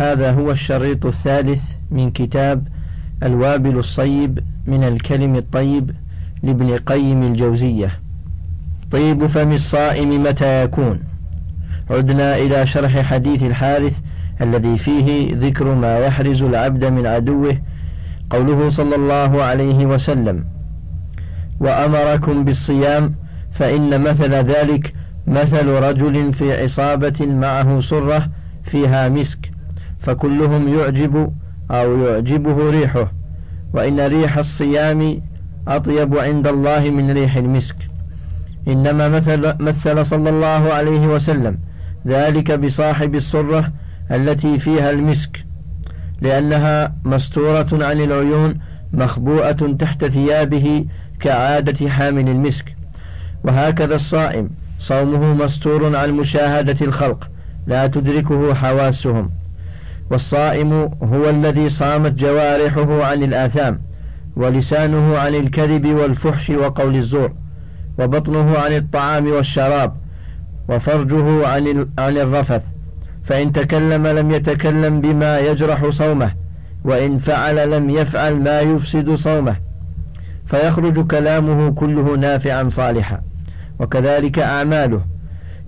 هذا هو الشريط الثالث من كتاب الوابل الصيب من الكلم الطيب لابن قيم الجوزية. طيب فم الصائم متى يكون؟ عدنا إلى شرح حديث الحارث الذي فيه ذكر ما يحرز العبد من عدوه قوله صلى الله عليه وسلم وأمركم بالصيام فإن مثل ذلك مثل رجل في عصابة معه صرة فيها مسك فكلهم يعجب أو يعجبه ريحه وإن ريح الصيام أطيب عند الله من ريح المسك. إنما مثل, مثل صلى الله عليه وسلم ذلك بصاحب الصرة التي فيها المسك لأنها مستورة عن العيون مخبوءة تحت ثيابه كعادة حامل المسك. وهكذا الصائم صومه مستور عن مشاهدة الخلق لا تدركه حواسهم. والصائم هو الذي صامت جوارحه عن الآثام ولسانه عن الكذب والفحش وقول الزور وبطنه عن الطعام والشراب وفرجه عن عن الرفث. فإن تكلم لم يتكلم بما يجرح صومه وإن فعل لم يفعل ما يفسد صومه. فيخرج كلامه كله نافعا صالحا. وكذلك أعماله.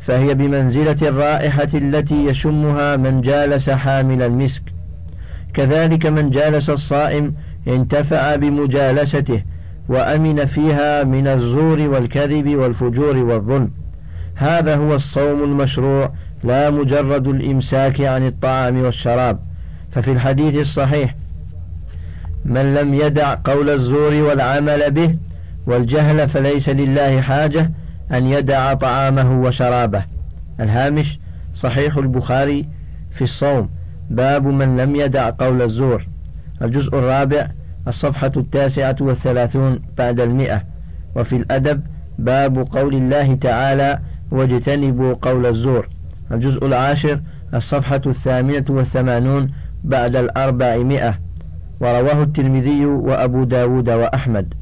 فهي بمنزلة الرائحة التي يشمها من جالس حامل المسك. كذلك من جالس الصائم انتفع بمجالسته وأمن فيها من الزور والكذب والفجور والظلم. هذا هو الصوم المشروع لا مجرد الإمساك عن الطعام والشراب. ففي الحديث الصحيح من لم يدع قول الزور والعمل به والجهل فليس لله حاجة أن يدع طعامه وشرابه. الهامش صحيح البخاري في الصوم. باب من لم يدع قول الزور. الجزء الرابع الصفحة التاسعة والثلاثون بعد المئة. وفي الأدب باب قول الله تعالى واجتنبوا قول الزور. الجزء العاشر الصفحة الثامنة والثمانون بعد الأربعمائة. ورواه الترمذي وأبو داود وأحمد.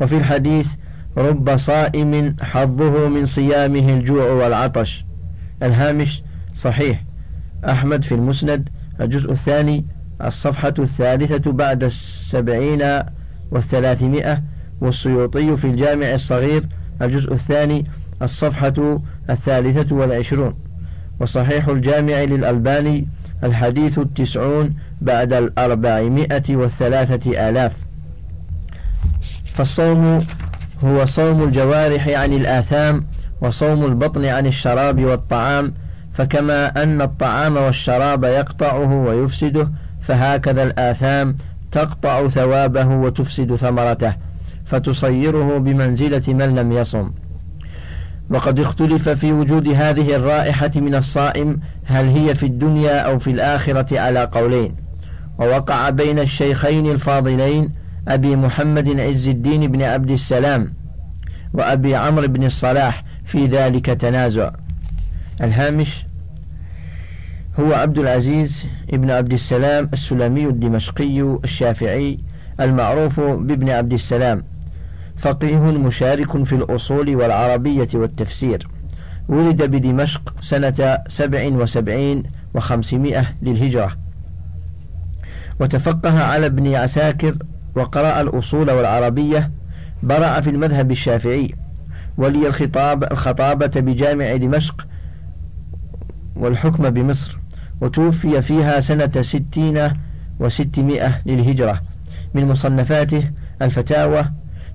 وفي الحديث رب صائم حظه من صيامه الجوع والعطش. الهامش صحيح. أحمد في المسند. الجزء الثاني. الصفحة الثالثة بعد السبعين والثلاثمائة. والسيوطي في الجامع الصغير. الجزء الثاني. الصفحة الثالثة والعشرون. وصحيح الجامع للألباني. الحديث التسعون بعد الأربعمائة والثلاثة آلاف. فالصوم هو صوم الجوارح عن الآثام وصوم البطن عن الشراب والطعام فكما أن الطعام والشراب يقطعه ويفسده فهكذا الآثام تقطع ثوابه وتفسد ثمرته فتصيره بمنزلة من لم يصم. وقد اختلف في وجود هذه الرائحة من الصائم هل هي في الدنيا أو في الآخرة على قولين. ووقع بين الشيخين الفاضلين أبي محمد عز الدين بن عبد السلام وأبي عمرو بن الصلاح في ذلك تنازع. الهامش هو عبد العزيز ابن عبد السلام السلمي الدمشقي الشافعي المعروف بابن عبد السلام فقيه مشارك في الأصول والعربية والتفسير. ولد بدمشق سنة سبع وسبعين وخمسمائة للهجرة. وتفقه على ابن عساكر وقرأ الأصول والعربية برع في المذهب الشافعي ولي الخطاب الخطابة بجامع دمشق والحكم بمصر وتوفي فيها سنة ستين وستمائة للهجرة. من مصنفاته الفتاوى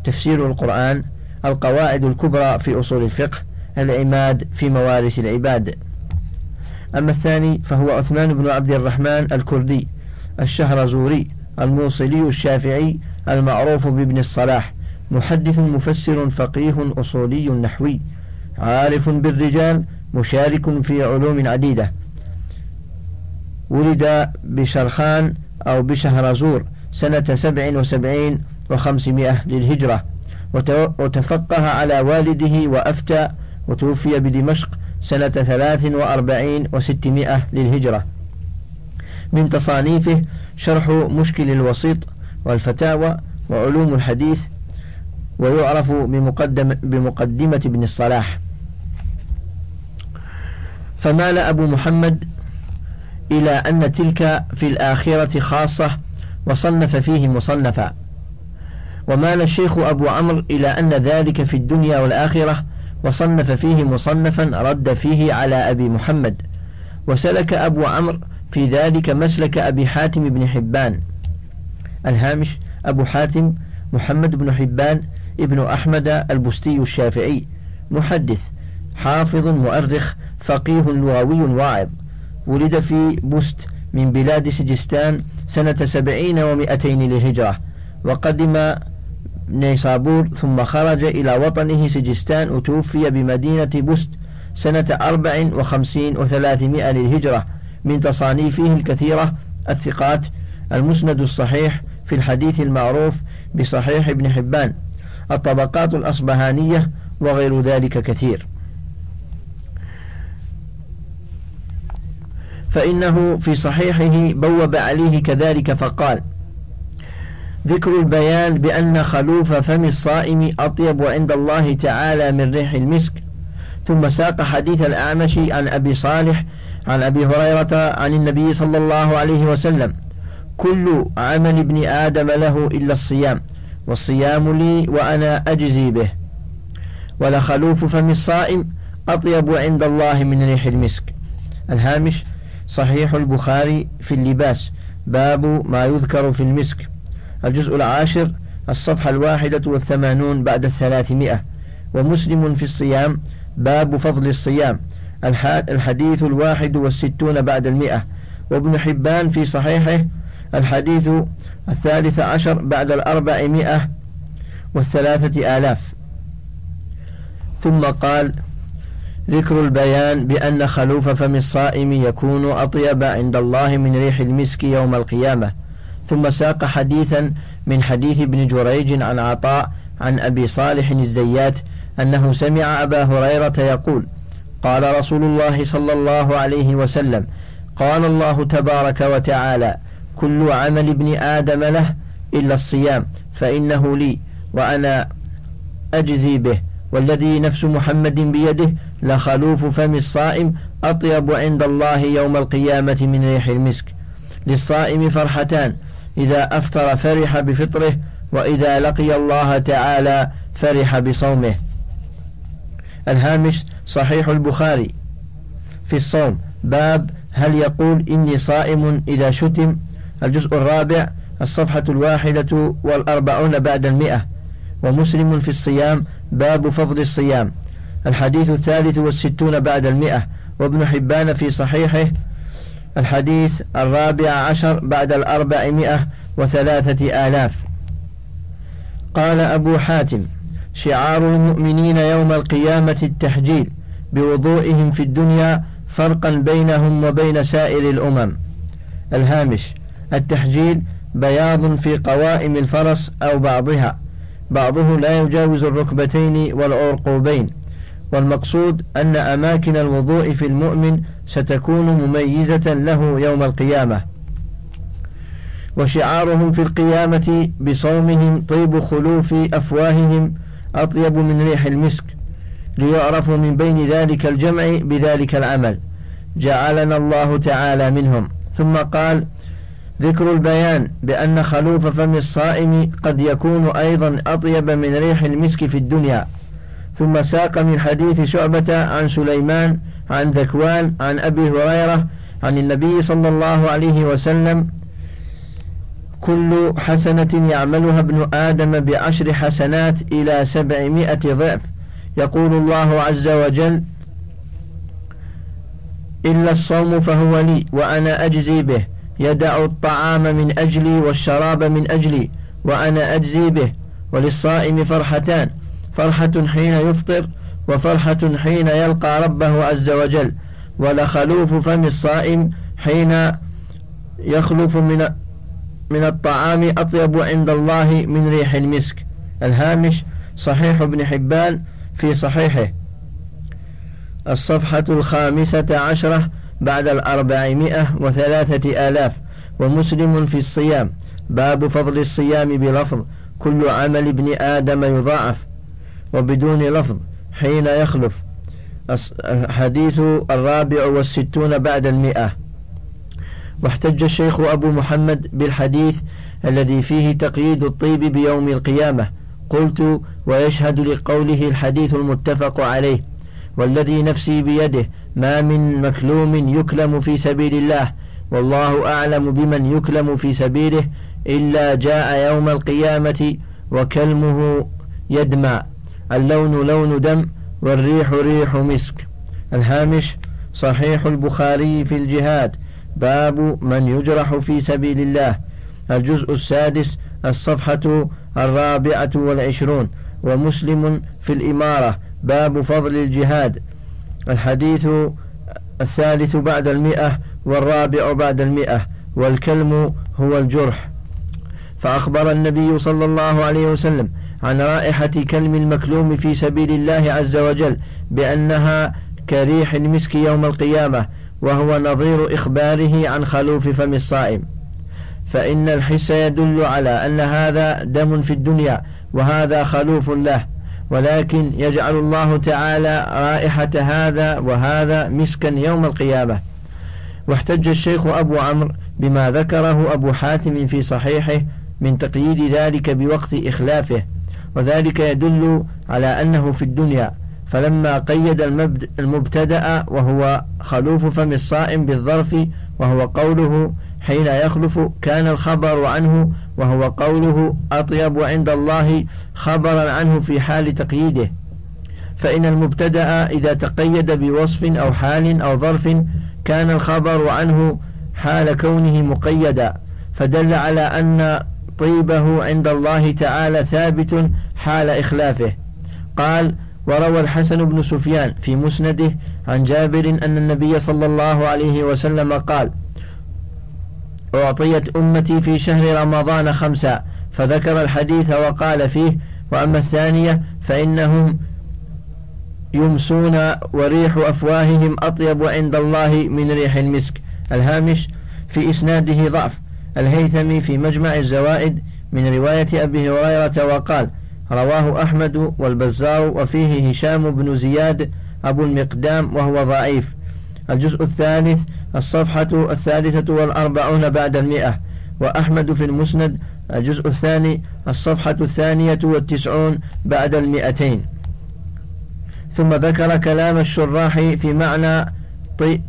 تفسير القرآن القواعد الكبرى في أصول الفقه العماد في موارث العباد. أما الثاني فهو عثمان بن عبد الرحمن الكردي الشهرزوري. الموصلي الشافعي المعروف بابن الصلاح محدث مفسر فقيه أصولي نحوي عارف بالرجال مشارك في علوم عديدة. ولد بشرخان أو بشهرزور سنة سبع وسبعين وخمسمائة للهجرة وتفقه على والده وأفتى وتوفي بدمشق سنة ثلاث وأربعين وستمائة للهجرة. من تصانيفه شرح مشكل الوسيط والفتاوى وعلوم الحديث ويعرف بمقدم بمقدمة ابن الصلاح. فمال أبو محمد إلى أن تلك في الآخرة خاصة وصنف فيه مصنفا. ومال الشيخ أبو عمرو إلى أن ذلك في الدنيا والآخرة وصنف فيه مصنفا رد فيه على أبي محمد. وسلك أبو عمرو في ذلك مسلك أبي حاتم بن حبان. الهامش أبو حاتم محمد بن حبان ابن أحمد البستي الشافعي. محدث حافظ مؤرخ فقيه لغوي واعظ. ولد في بست من بلاد سجستان سنة سبعين ومائتين للهجرة. وقدم نيسابور ثم خرج إلى وطنه سجستان وتوفي بمدينة بست سنة أربع وخمسين وثلاثمائة للهجرة. من تصانيفه الكثيرة الثقات المسند الصحيح في الحديث المعروف بصحيح ابن حبان الطبقات الأصبهانية وغير ذلك كثير. فإنه في صحيحه بوب عليه كذلك فقال ذكر البيان بأن خلوف فم الصائم أطيب عند الله تعالى من ريح المسك ثم ساق حديث الأعمش عن أبي صالح عن أبي هريرة عن النبي صلى الله عليه وسلم كل عمل ابن آدم له إلا الصيام والصيام لي وأنا أجزي به. ولخلوف فم الصائم أطيب عند الله من ريح المسك. الهامش صحيح البخاري في اللباس باب ما يذكر في المسك. الجزء العاشر الصفحة الواحدة والثمانون بعد الثلاثمائة. ومسلم في الصيام باب فضل الصيام. الحديث الواحد والستون بعد المئة. وابن حبان في صحيحه الحديث الثالث عشر بعد الأربعمائة والثلاثة آلاف. ثم قال ذكر البيان بأن خلوف فم الصائم يكون أطيب عند الله من ريح المسك يوم القيامة. ثم ساق حديثا من حديث ابن جريج عن عطاء عن أبي صالح الزيات أنه سمع أبا هريرة يقول قال رسول الله صلى الله عليه وسلم قال الله تبارك وتعالى كل عمل ابن آدم له إلا الصيام فإنه لي وأنا أجزي به والذي نفس محمد بيده لخلوف فم الصائم أطيب عند الله يوم القيامة من ريح المسك. للصائم فرحتان إذا أفطر فرح بفطره وإذا لقي الله تعالى فرح بصومه. الهامش صحيح البخاري. في الصوم. باب هل يقول إني صائم إذا شتم؟ الجزء الرابع. الصفحة الواحدة والأربعون بعد المئة. ومسلم في الصيام. باب فضل الصيام. الحديث الثالث والستون بعد المئة. وابن حبان في صحيحه. الحديث الرابع عشر بعد الأربعمائة وثلاثة آلاف. قال أبو حاتم شعار المؤمنين يوم القيامة التحجيل. بوضوئهم في الدنيا فرقا بينهم وبين سائر الأمم. الهامش التحجيل بياض في قوائم الفرس أو بعضها. بعضه لا يجاوز الركبتين والعرقوبين. والمقصود أن أماكن الوضوء في المؤمن ستكون مميزة له يوم القيامة. وشعارهم في القيامة بصومهم طيب خلوف أفواههم أطيب من ريح المسك. ليعرفوا من بين ذلك الجمع بذلك العمل. جعلنا الله تعالى منهم. ثم قال ذكر البيان بأن خلوف فم الصائم قد يكون أيضا أطيب من ريح المسك في الدنيا. ثم ساق من حديث شعبة عن سليمان عن ذكوان عن أبي هريرة عن النبي صلى الله عليه وسلم كل حسنة يعملها ابن آدم بعشر حسنات إلى سبعمائة ضعف. يقول الله عز وجل إلا الصوم فهو لي وأنا أجزي به يدع الطعام من أجلي والشراب من أجلي وأنا أجزي به وللصائم فرحتان فرحة حين يفطر وفرحة حين يلقى ربه عز وجل ولخلوف فم الصائم حين يخلف من من الطعام أطيب عند الله من ريح المسك. الهامش صحيح ابن حبان في صحيحه. الصفحة الخامسة عشرة بعد الأربعمائة وثلاثة آلاف ومسلم في الصيام. باب فضل الصيام بلفظ. كل عمل ابن آدم يضاعف وبدون لفظ حين يخلف. حديث الرابع والستون بعد المئة. واحتج الشيخ أبو محمد بالحديث الذي فيه تقييد الطيب بيوم القيامة. قلت ويشهد لقوله الحديث المتفق عليه والذي نفسي بيده ما من مكلوم يكلم في سبيل الله والله أعلم بمن يكلم في سبيله إلا جاء يوم القيامة وكلمه يدمع اللون لون دم والريح ريح مسك. الهامش صحيح البخاري في الجهاد باب من يجرح في سبيل الله. الجزء السادس الصفحة الرابعة والعشرون ومسلم في الإمارة باب فضل الجهاد. الحديث الثالث بعد المئة والرابع بعد المئة والكلم هو الجرح. فأخبر النبي صلى الله عليه وسلم عن رائحة كلم المكلوم في سبيل الله عز وجل بأنها كريح المسك يوم القيامة وهو نظير إخباره عن خلوف فم الصائم. فإن الحس يدل على أن هذا دم في الدنيا وهذا خلوف له ولكن يجعل الله تعالى رائحة هذا وهذا مسكا يوم القيامة. واحتج الشيخ أبو عمرو بما ذكره أبو حاتم في صحيحه من تقييد ذلك بوقت إخلافه وذلك يدل على أنه في الدنيا. فلما قيد المبتدأ وهو خلوف فم الصائم بالظرف وهو قوله حين يخلف كان الخبر عنه وهو قوله أطيب عند الله خبرا عنه في حال تقييده. فإن المبتدأ إذا تقيد بوصف أو حال أو ظرف كان الخبر عنه حال كونه مقيدا. فدل على أن طيبه عند الله تعالى ثابت حال إخلافه. قال وروى الحسن بن سفيان في مسنده عن جابر أن النبي صلى الله عليه وسلم قال أعطيت أمتي في شهر رمضان خمسا فذكر الحديث وقال فيه وأما الثانية فإنهم يمسون وريح أفواههم أطيب عند الله من ريح المسك. الهامش في إسناده ضعف. الهيثمي في مجمع الزوائد من رواية أبي هريرة وقال رواه أحمد والبزار وفيه هشام بن زياد أبو المقدام وهو ضعيف. الجزء الثالث الصفحة الثالثة والأربعون بعد المئة. وأحمد في المسند الجزء الثاني الصفحة الثانية والتسعون بعد المئتين. ثم ذكر كلام الشراح في معنى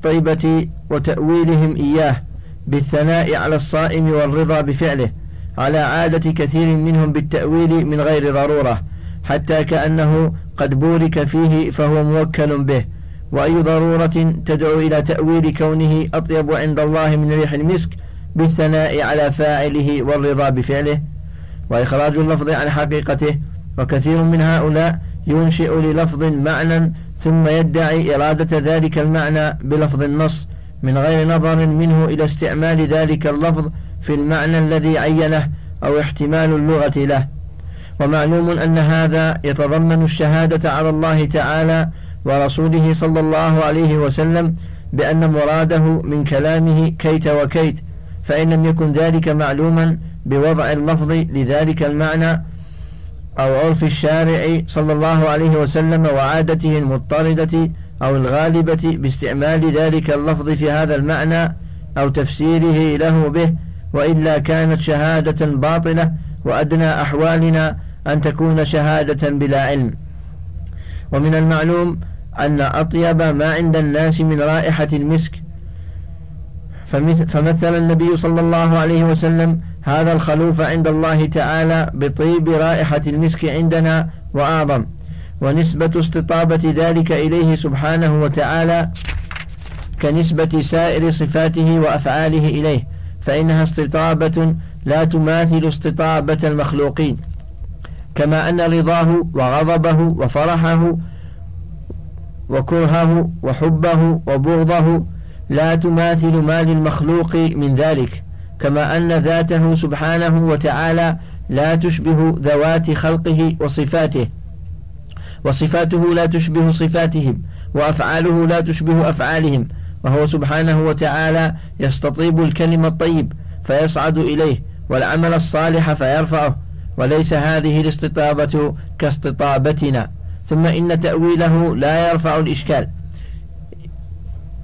طيبة وتأويلهم إياه بالثناء على الصائم والرضا بفعله على عادة كثير منهم بالتأويل من غير ضرورة حتى كأنه قد بورك فيه فهو موكل به. وأي ضرورة تدعو إلى تأويل كونه أطيب عند الله من ريح المسك بالثناء على فاعله والرضا بفعله. وإخراج اللفظ عن حقيقته. وكثير من هؤلاء ينشئ للفظ معنى ثم يدعي إرادة ذلك المعنى بلفظ النص من غير نظر منه إلى استعمال ذلك اللفظ في المعنى الذي عينه أو احتمال اللغة له. ومعلوم أن هذا يتضمن الشهادة على الله تعالى ورسوله صلى الله عليه وسلم بأن مراده من كلامه كيت وكيت فإن لم يكن ذلك معلوما بوضع اللفظ لذلك المعنى أو عرف الشارع صلى الله عليه وسلم وعادته المضطردة أو الغالبة باستعمال ذلك اللفظ في هذا المعنى أو تفسيره له به وإلا كانت شهادة باطلة وأدنى أحوالنا أن تكون شهادة بلا علم. ومن المعلوم أن أطيب ما عند الناس من رائحة المسك. فمثل النبي صلى الله عليه وسلم هذا الخلوف عند الله تعالى بطيب رائحة المسك عندنا وأعظم. ونسبة استطابة ذلك إليه سبحانه وتعالى كنسبة سائر صفاته وأفعاله إليه فإنها استطابة لا تماثل استطابة المخلوقين. كما أن رضاه وغضبه وفرحه وكرهه وحبه وبغضه لا تماثل ما للمخلوق من ذلك كما أن ذاته سبحانه وتعالى لا تشبه ذوات خلقه وصفاته وصفاته لا تشبه صفاتهم وأفعاله لا تشبه أفعالهم وهو سبحانه وتعالى يستطيب الكلم الطيب فيصعد إليه والعمل الصالح فيرفعه وليس هذه الاستطابة كاستطابتنا. ثم إن تأويله لا يرفع الإشكال.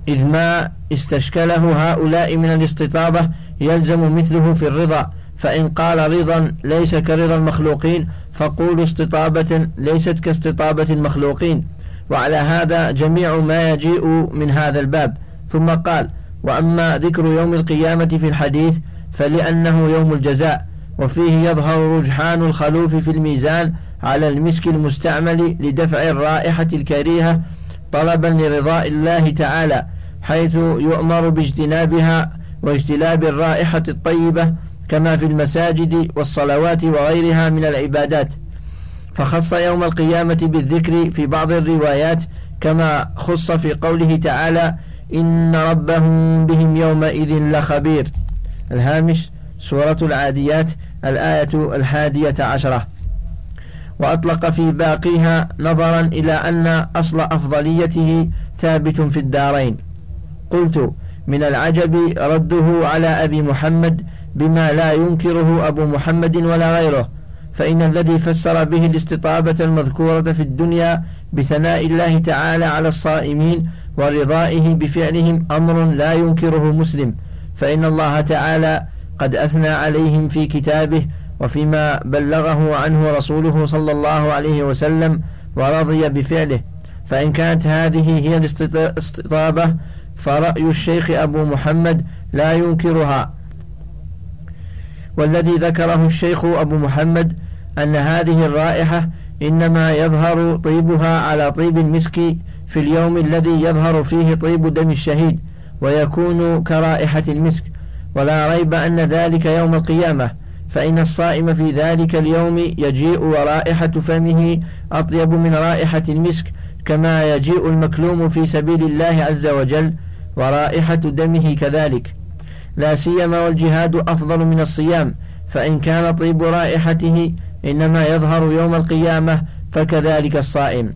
إذ ما استشكله هؤلاء من الاستطابة يلزم مثله في الرضا فإن قال رضا ليس كرضا المخلوقين فقولوا استطابة ليست كاستطابة المخلوقين. وعلى هذا جميع ما يجيء من هذا الباب. ثم قال وأما ذكر يوم القيامة في الحديث فلأنه يوم الجزاء وفيه يظهر رجحان الخلوف في الميزان على المسك المستعمل لدفع الرائحة الكريهة طلبا لرضاء الله تعالى حيث يؤمر باجتنابها واجتلاب الرائحة الطيبة كما في المساجد والصلوات وغيرها من العبادات. فخص يوم القيامة بالذكر في بعض الروايات كما خص في قوله تعالى إن ربهم بهم يومئذ لخبير الهامش سورة العاديات الآية الحادية عشرة. وأطلق في باقيها نظرا إلى أن أصل أفضليته ثابت في الدارين. قلت من العجب رده على أبي محمد بما لا ينكره أبو محمد ولا غيره فإن الذي فسر به الاستطابة المذكورة في الدنيا بثناء الله تعالى على الصائمين ورضائه بفعلهم أمر لا ينكره مسلم فإن الله تعالى قد أثنى عليهم في كتابه وفيما بلغه عنه رسوله صلى الله عليه وسلم ورضي بفعله. فإن كانت هذه هي الاستطابة فرأي الشيخ أبو محمد لا ينكرها. والذي ذكره الشيخ أبو محمد أن هذه الرائحة إنما يظهر طيبها على طيب المسك في اليوم الذي يظهر فيه طيب دم الشهيد ويكون كرائحة المسك. ولا ريب أن ذلك يوم القيامة. فإن الصائم في ذلك اليوم يجيء ورائحة فمه أطيب من رائحة المسك كما يجيء المكلوم في سبيل الله عز وجل ورائحة دمه كذلك. لا سيما والجهاد أفضل من الصيام فإن كان طيب رائحته إنما يظهر يوم القيامة فكذلك الصائم.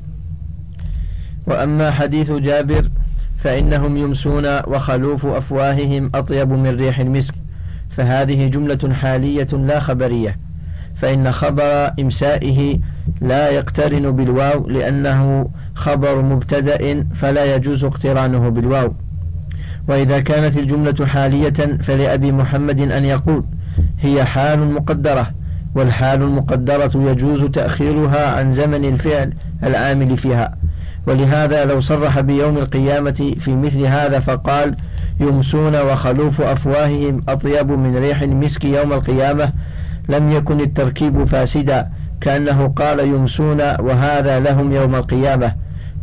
وأما حديث جابر فإنهم يمسون وخلوف أفواههم أطيب من ريح المسك. فهذه جملة حالية لا خبرية فإن خبر إمسائه لا يقترن بالواو لأنه خبر مبتدأ فلا يجوز اقترانه بالواو. وإذا كانت الجملة حالية فلأبي محمد أن يقول هي حال مقدرة والحال المقدرة يجوز تأخيرها عن زمن الفعل العامل فيها. ولهذا لو صرح بيوم القيامة في مثل هذا فقال يمسون وخلوف أفواههم أطيب من ريح المسك يوم القيامة. لم يكن التركيب فاسدا كأنه قال يمسون وهذا لهم يوم القيامة.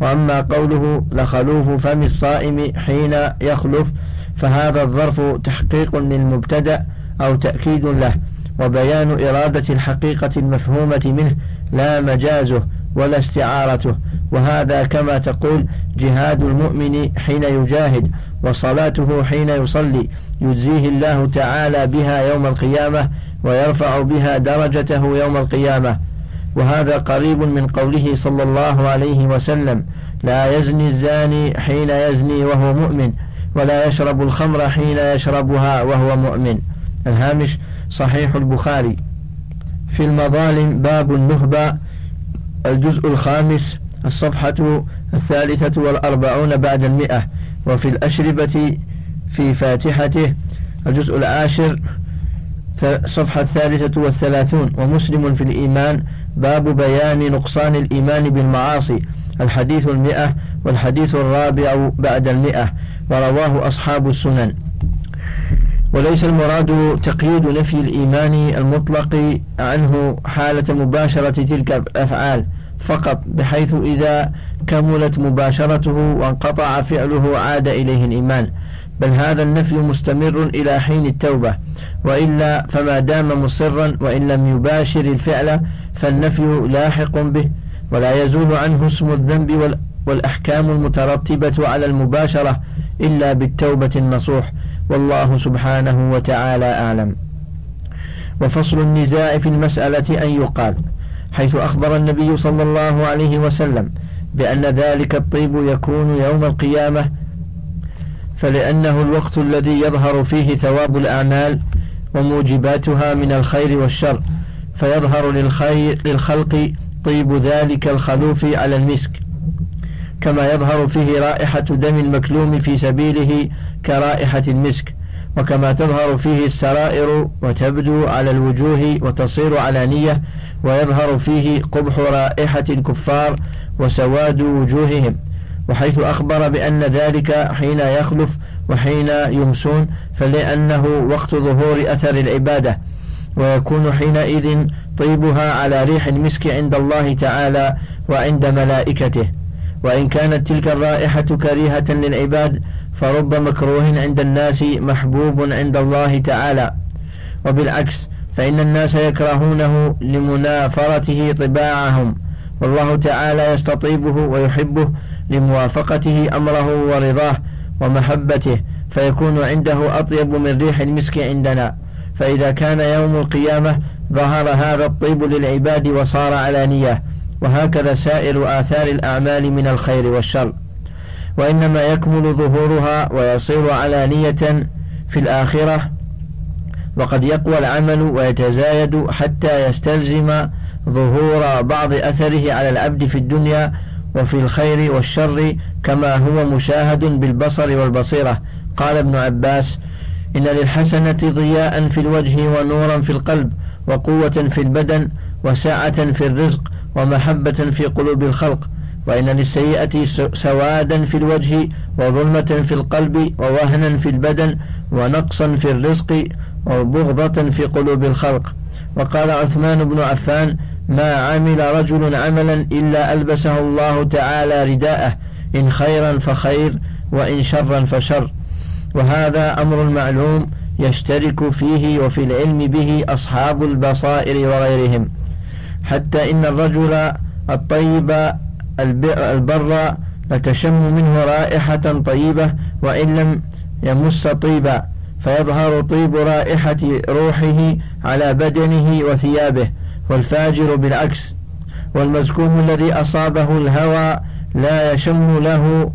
وأما قوله لخلوف فم الصائم حين يخلف فهذا الظرف تحقيق للمبتدأ أو تأكيد له. وبيان إرادة الحقيقة المفهومة منه لا مجازه. ولا استعارته. وهذا كما تقول جهاد المؤمن حين يجاهد وصلاته حين يصلي. يجزيه الله تعالى بها يوم القيامة ويرفع بها درجته يوم القيامة. وهذا قريب من قوله صلى الله عليه وسلم لا يزني الزاني حين يزني وهو مؤمن ولا يشرب الخمر حين يشربها وهو مؤمن. الهامش صحيح البخاري. في المظالم باب النهبة الجزء الخامس الصفحة الثالثة والأربعون بعد المئة وفي الأشربة في فاتحته الجزء العاشر صفحة الثالثة والثلاثون ومسلم في الإيمان باب بيان نقصان الإيمان بالمعاصي الحديث المئة والحديث الرابع بعد المئة ورواه أصحاب السنن. وليس المراد تقييد نفي الإيمان المطلق عنه حالة مباشرة تلك الأفعال فقط بحيث إذا كملت مباشرته وانقطع فعله عاد إليه الإيمان. بل هذا النفي مستمر إلى حين التوبة. وإلا فما دام مصرا وإن لم يباشر الفعل فالنفي لاحق به ولا يزول عنه اسم الذنب والأحكام المترتبة على المباشرة إلا بالتوبة النصوح. والله سبحانه وتعالى أعلم. وفصل النزاع في المسألة أن يقال حيث أخبر النبي صلى الله عليه وسلم بأن ذلك الطيب يكون يوم القيامة فلأنه الوقت الذي يظهر فيه ثواب الأعمال وموجباتها من الخير والشر فيظهر للخير للخلق طيب ذلك الخلوف على المسك كما يظهر فيه رائحة دم المكلوم في سبيله كرائحة المسك وكما تظهر فيه السرائر وتبدو على الوجوه وتصير علانية ويظهر فيه قبح رائحة الكفار وسواد وجوههم وحيث أخبر بأن ذلك حين يخلف وحين يمسون فلأنه وقت ظهور أثر العبادة ويكون حينئذ طيبها على ريح المسك عند الله تعالى وعند ملائكته. وإن كانت تلك الرائحة كريهة للعباد فرب مكروه عند الناس محبوب عند الله تعالى. وبالعكس فإن الناس يكرهونه لمنافرته طباعهم. والله تعالى يستطيبه ويحبه لموافقته أمره ورضاه ومحبته فيكون عنده أطيب من ريح المسك عندنا. فإذا كان يوم القيامة ظهر هذا الطيب للعباد وصار علانية وهكذا سائر آثار الأعمال من الخير والشر. وإنما يكمل ظهورها ويصير علانية في الآخرة. وقد يقوى العمل ويتزايد حتى يستلزم ظهور بعض أثره على العبد في الدنيا وفي الخير والشر كما هو مشاهد بالبصر والبصيرة. قال ابن عباس إن للحسنة ضياء في الوجه ونورا في القلب وقوة في البدن وسعة في الرزق ومحبة في قلوب الخلق. وإن للسيئة سوادا في الوجه وظلمة في القلب ووهنا في البدن ونقصا في الرزق وبغضة في قلوب الخلق. وقال عثمان بن عفان ما عمل رجل عملا إلا ألبسه الله تعالى رداءه إن خيرا فخير وإن شرا فشر. وهذا أمر معلوم يشترك فيه وفي العلم به أصحاب البصائر وغيرهم. حتى إن الرجل الطيب البر لتشم منه رائحة طيبة وإن لم يمس طيبا فيظهر طيب رائحة روحه على بدنه وثيابه والفاجر بالعكس. والمزكوم الذي أصابه الهوى لا يشم له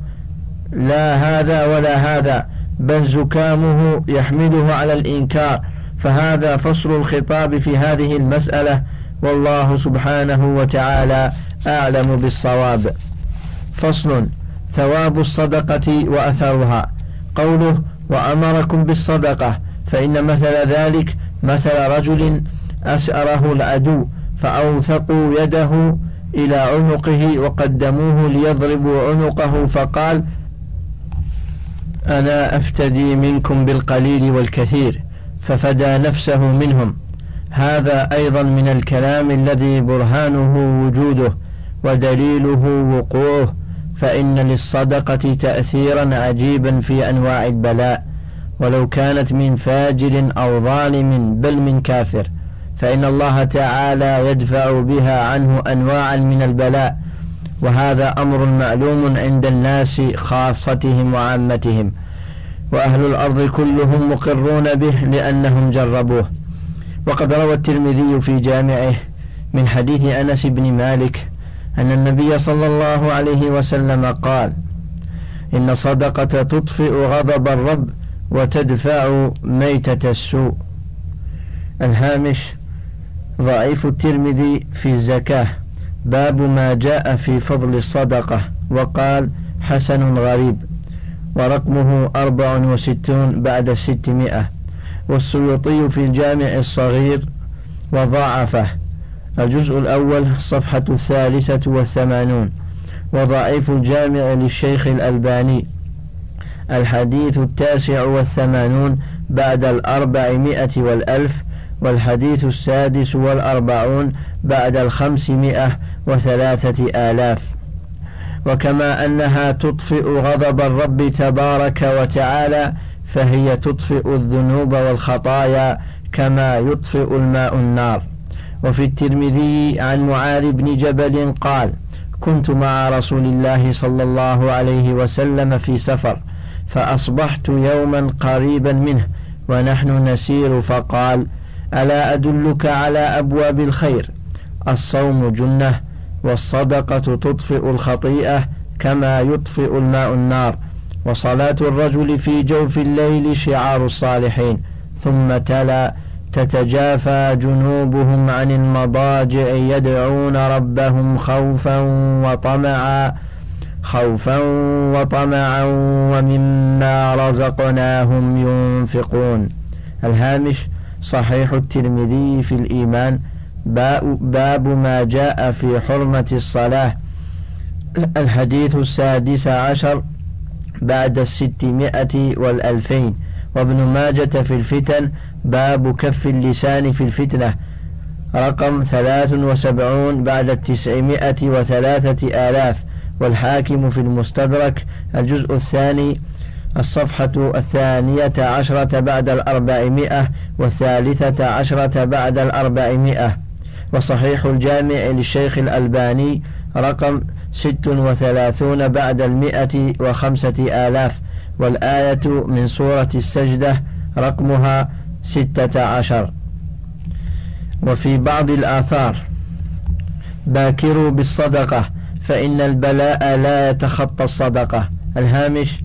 لا هذا ولا هذا بل زكامه يحمله على الإنكار. فهذا فصل الخطاب في هذه المسألة. والله سبحانه وتعالى أعلم بالصواب. فصل ثواب الصدقة وأثرها. قوله وأمركم بالصدقة فإن مثل ذلك مثل رجل أسأره العدو فأوثقوا يده إلى عنقه وقدموه ليضربوا عنقه فقال أنا أفتدي منكم بالقليل والكثير ففدى نفسه منهم. هذا أيضا من الكلام الذي برهانه وجوده ودليله وقوعه فإن للصدقة تأثيرا عجيبا في أنواع البلاء ولو كانت من فاجر أو ظالم بل من كافر فإن الله تعالى يدفع بها عنه أنواعا من البلاء وهذا أمر معلوم عند الناس خاصتهم وعامتهم وأهل الأرض كلهم مقرون به لأنهم جربوه. وقد روى الترمذي في جامعه من حديث أنس بن مالك أن النبي صلى الله عليه وسلم قال إن الصدقة تطفئ غضب الرب وتدفع ميتة السوء. الهامش ضعيف الترمذي في الزكاة باب ما جاء في فضل الصدقة وقال حسن غريب ورقمه أربع وستون بعد الستمائة والسيوطي في الجامع الصغير وضاعفه. الجزء الأول صفحة الثالثة والثمانون. وضعيف الجامع للشيخ الألباني. الحديث التاسع والثمانون بعد الأربعمائة والألف والحديث السادس والأربعون بعد الخمسمائة وثلاثة آلاف. وكما أنها تطفئ غضب الرب تبارك وتعالى فهي تطفئ الذنوب والخطايا كما يطفئ الماء النار. وفي الترمذي عن معاذ بن جبل قال كنت مع رسول الله صلى الله عليه وسلم في سفر فأصبحت يوما قريبا منه ونحن نسير فقال ألا أدلك على أبواب الخير؟ الصوم جنة والصدقة تطفئ الخطيئة كما يطفئ الماء النار. وصلاة الرجل في جوف الليل شعار الصالحين ثم تلا تتجافى جنوبهم عن المضاجع يدعون ربهم خوفا وطمعا خوفا وطمعا ومما رزقناهم ينفقون. الهامش صحيح الترمذي في الإيمان باب ما جاء في حرمة الصلاة. الحديث السادس عشر بعد الستمائة والألفين. وابن ماجة في الفتن باب كف اللسان في الفتنة. رقم ثلاث وسبعون بعد التسعمائة وثلاثة آلاف. والحاكم في المستدرك الجزء الثاني الصفحة الثانية عشرة بعد الأربعمائة والثالثة عشرة بعد الأربعمائة. وصحيح الجامع للشيخ الألباني رقم ست وثلاثون بعد المئة وخمسة آلاف والآية من سورة السجدة رقمها ستة عشر. وفي بعض الآثار باكروا بالصدقة فإن البلاء لا يتخطى الصدقة. الهامش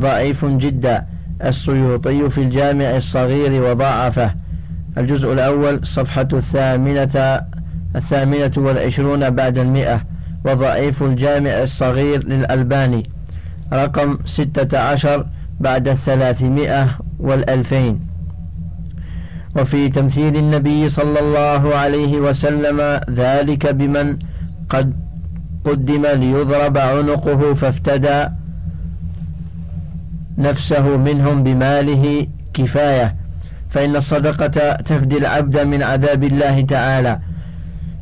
ضعيف جدا. السيوطي في الجامع الصغير وضاعفه الجزء الأول صفحة الثامنة الثامنة والعشرون بعد المئة. وضعيف الجامع الصغير للألباني. رقم ستة عشر بعد الثلاثمائة والألفين. وفي تمثيل النبي صلى الله عليه وسلم ذلك بمن قد قدم ليضرب عنقه فافتدى نفسه منهم بماله كفاية. فإن الصدقة تفدي العبد من عذاب الله تعالى.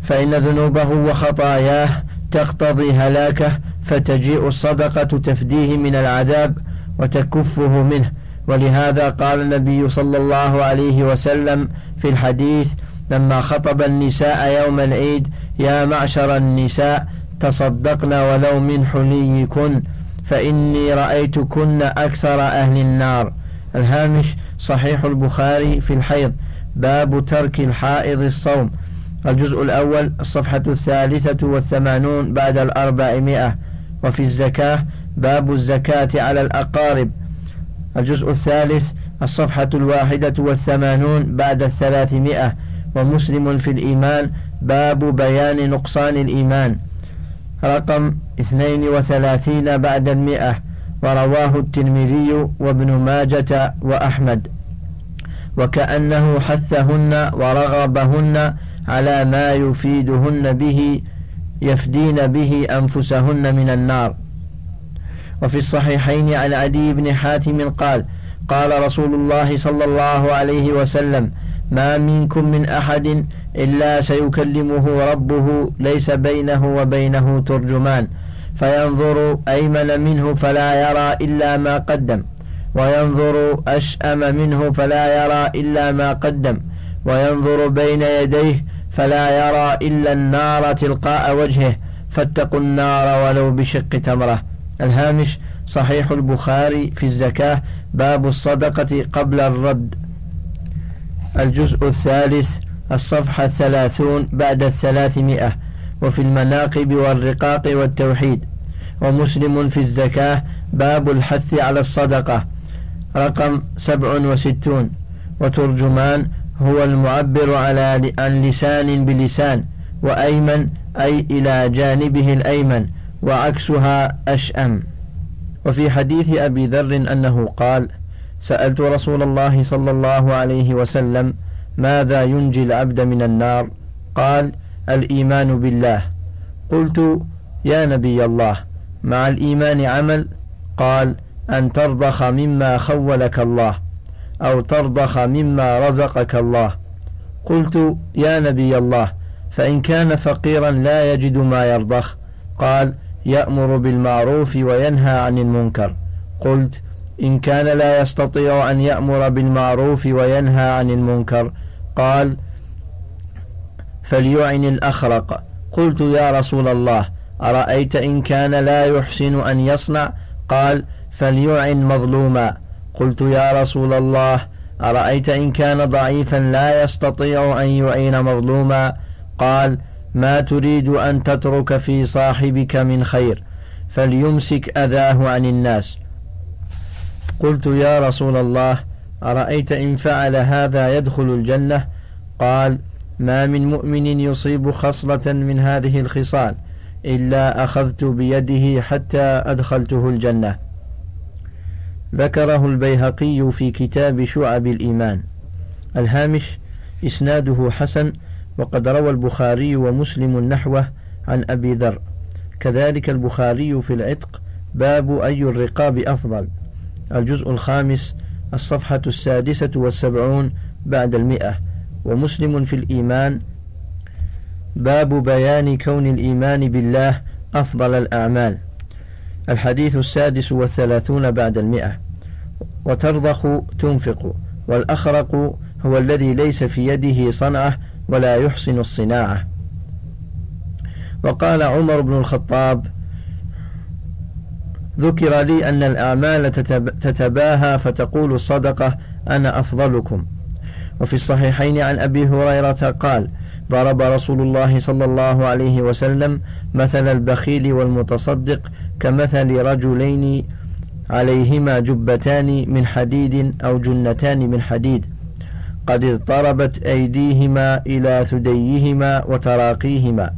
فإن ذنوبه وخطاياه تقتضي هلاكه فتجيء الصدقة تفديه من العذاب وتكفه منه. ولهذا قال النبي صلى الله عليه وسلم في الحديث لما خطب النساء يوم العيد يا معشر النساء تصدقن ولو من حليكن فإني رأيتكن أكثر أهل النار. الهامش صحيح البخاري في الحيض. باب ترك الحائض الصوم. الجزء الأول الصفحة الثالثة والثمانون بعد الأربعمائة. وفي الزكاة باب الزكاة على الأقارب. الجزء الثالث الصفحة الواحدة والثمانون بعد الثلاثمائة. ومسلم في الإيمان باب بيان نقصان الإيمان. رقم اثنين وثلاثين بعد المئة ورواه الترمذي وابن ماجة وأحمد. وكأنه حثهن ورغبهن على ما يفيدهن به يفدين به أنفسهن من النار. وفي الصحيحين عن عدي بن حاتم قال قال رسول الله صلى الله عليه وسلم ما منكم من أحد إلا سيكلمه ربه ليس بينه وبينه ترجمان فينظر أيمن منه فلا يرى إلا ما قدم وينظر أشأم منه فلا يرى إلا ما قدم وينظر بين يديه فلا يرى إلا النار تلقاء وجهه. فاتقوا النار ولو بشق تمرة. الهامش صحيح البخاري في الزكاة باب الصدقة قبل الرد. الجزء الثالث الصفحة الثلاثون بعد الثلاثمائة. وفي المناقب والرقاق والتوحيد. ومسلم في الزكاة باب الحث على الصدقة. رقم سبع وستون. وترجمان هو المعبر على عن لسان بلسان وأيمن أي إلى جانبه الأيمن وعكسها أشأم. وفي حديث أبي ذر أنه قال سألت رسول الله صلى الله عليه وسلم ماذا ينجي العبد من النار؟ قال الإيمان بالله. قلت يا نبي الله مع الإيمان عمل؟ قال أن ترضخ مما خولك الله. أو ترضخ مما رزقك الله. قلت يا نبي الله فإن كان فقيرا لا يجد ما يرضخ. قال يأمر بالمعروف وينهى عن المنكر. قلت إن كان لا يستطيع أن يأمر بالمعروف وينهى عن المنكر. قال فليعن الأخرق. قلت يا رسول الله أرأيت إن كان لا يحسن أن يصنع؟ قال فليعن مظلوما. قلت يا رسول الله أرأيت إن كان ضعيفا لا يستطيع أن يعين مظلوما؟ قال ما تريد أن تترك في صاحبك من خير فليمسك أذاه عن الناس. قلت يا رسول الله أرأيت إن فعل هذا يدخل الجنة؟ قال ما من مؤمن يصيب خصلة من هذه الخصال إلا أخذت بيده حتى أدخلته الجنة. ذكره البيهقي في كتاب شعب الإيمان. الهامش إسناده حسن وقد روى البخاري ومسلم نحوه عن أبي ذر. كذلك البخاري في العتق باب أي الرقاب أفضل. الجزء الخامس الصفحة السادسة والسبعون بعد المئة. ومسلم في الإيمان باب بيان كون الإيمان بالله أفضل الأعمال. الحديث السادس والثلاثون بعد المئة. وترضخ تنفق والأخرق هو الذي ليس في يده صنعة ولا يحسن الصناعة. وقال عمر بن الخطاب ذكر لي أن الأعمال تتباهى فتقول الصدقة أنا أفضلكم. وفي الصحيحين عن أبي هريرة قال ضرب رسول الله صلى الله عليه وسلم مثل البخيل والمتصدق كمثل رجلين عليهما جبتان من حديد أو جنتان من حديد. قد اضطربت أيديهما إلى ثديهما وتراقيهما.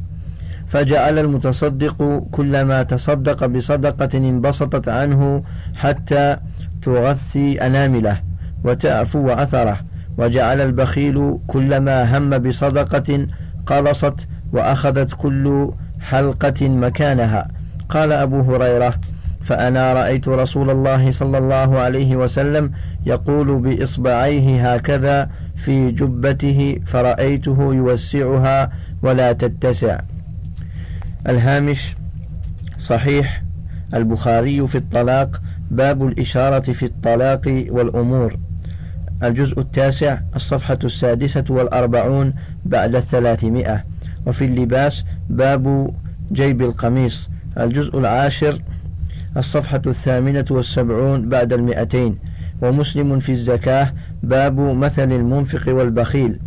فجعل المتصدق كلما تصدق بصدقة انبسطت عنه حتى تغثي أنامله وتعفو أثره. وجعل البخيل كلما هم بصدقة قلصت وأخذت كل حلقة مكانها. قال أبو هريرة فأنا رأيت رسول الله صلى الله عليه وسلم يقول بإصبعيه هكذا في جبته فرأيته يوسعها ولا تتسع. الهامش صحيح البخاري في الطلاق باب الإشارة في الطلاق والأمور. الجزء التاسع الصفحة السادسة والأربعون بعد الثلاثمائة. وفي اللباس باب جيب القميص. الجزء العاشر الصفحة الثامنة والسبعون بعد المئتين. ومسلم في الزكاة باب مثل المنفق والبخيل.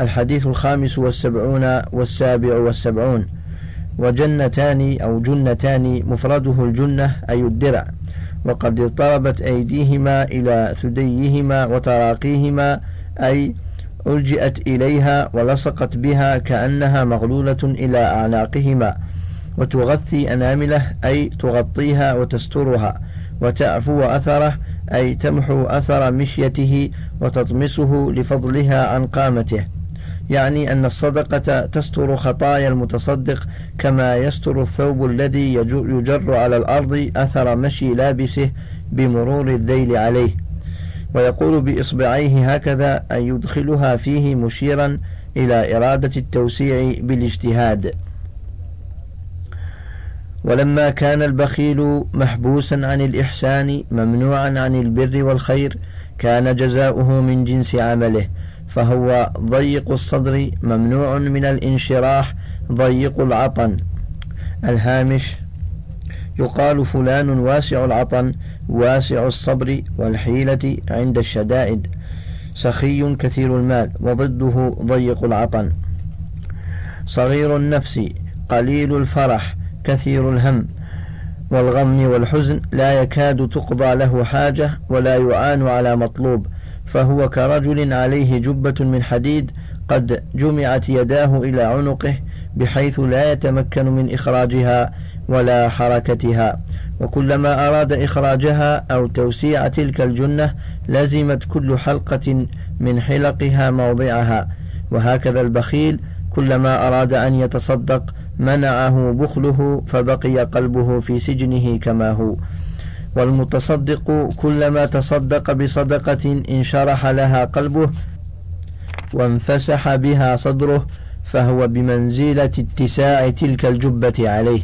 الحديث الخامس والسبعون والسابع والسبعون. وجنتان أو جنتان مفرده الجنة أي الدرع. وقد اضطربت أيديهما إلى ثديهما وتراقيهما أي ألجئت إليها ولصقت بها كأنها مغلولة إلى أعناقهما. وتغثي أناملة أي تغطيها وتسترها وتعفو أثره أي تمحو أثر مشيته وتطمسه لفضلها عن قامته. يعني أن الصدقة تستر خطايا المتصدق كما يستر الثوب الذي يجر على الأرض أثر مشي لابسه بمرور الذيل عليه. ويقول بإصبعيه هكذا أن يدخلها فيه مشيرا إلى إرادة التوسيع بالاجتهاد. ولما كان البخيل محبوسا عن الإحسان ممنوعا عن البر والخير كان جزاؤه من جنس عمله فهو ضيق الصدر ممنوع من الانشراح ضيق العطن. الهامش يقال فلان واسع العطن واسع الصبر والحيلة عند الشدائد سخي كثير المال وضده ضيق العطن. صغير النفس قليل الفرح كثير الهم والغم والحزن لا يكاد تقضى له حاجة ولا يعان على مطلوب فهو كرجل عليه جبة من حديد قد جمعت يداه إلى عنقه بحيث لا يتمكن من إخراجها ولا حركتها. وكلما أراد إخراجها أو توسيع تلك الجنة لزمت كل حلقة من حلقها موضعها. وهكذا البخيل كلما أراد أن يتصدق منعه بخله فبقي قلبه في سجنه كما هو. والمتصدق كلما تصدق بصدقة انشرح لها قلبه وانفسح بها صدره فهو بمنزلة اتساع تلك الجبة عليه.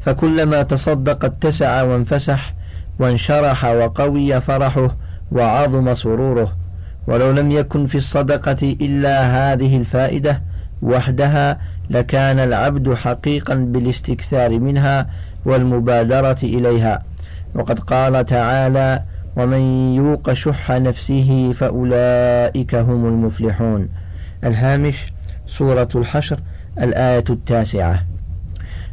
فكلما تصدق اتسع وانفسح وانشرح وقوي فرحه وعظم سروره. ولو لم يكن في الصدقة إلا هذه الفائدة وحدها لكان العبد حقيقا بالاستكثار منها والمبادرة إليها. وقد قال تعالى ومن يوق شح نفسه فأولئك هم المفلحون الهامش سورة الحشر الآية التاسعة.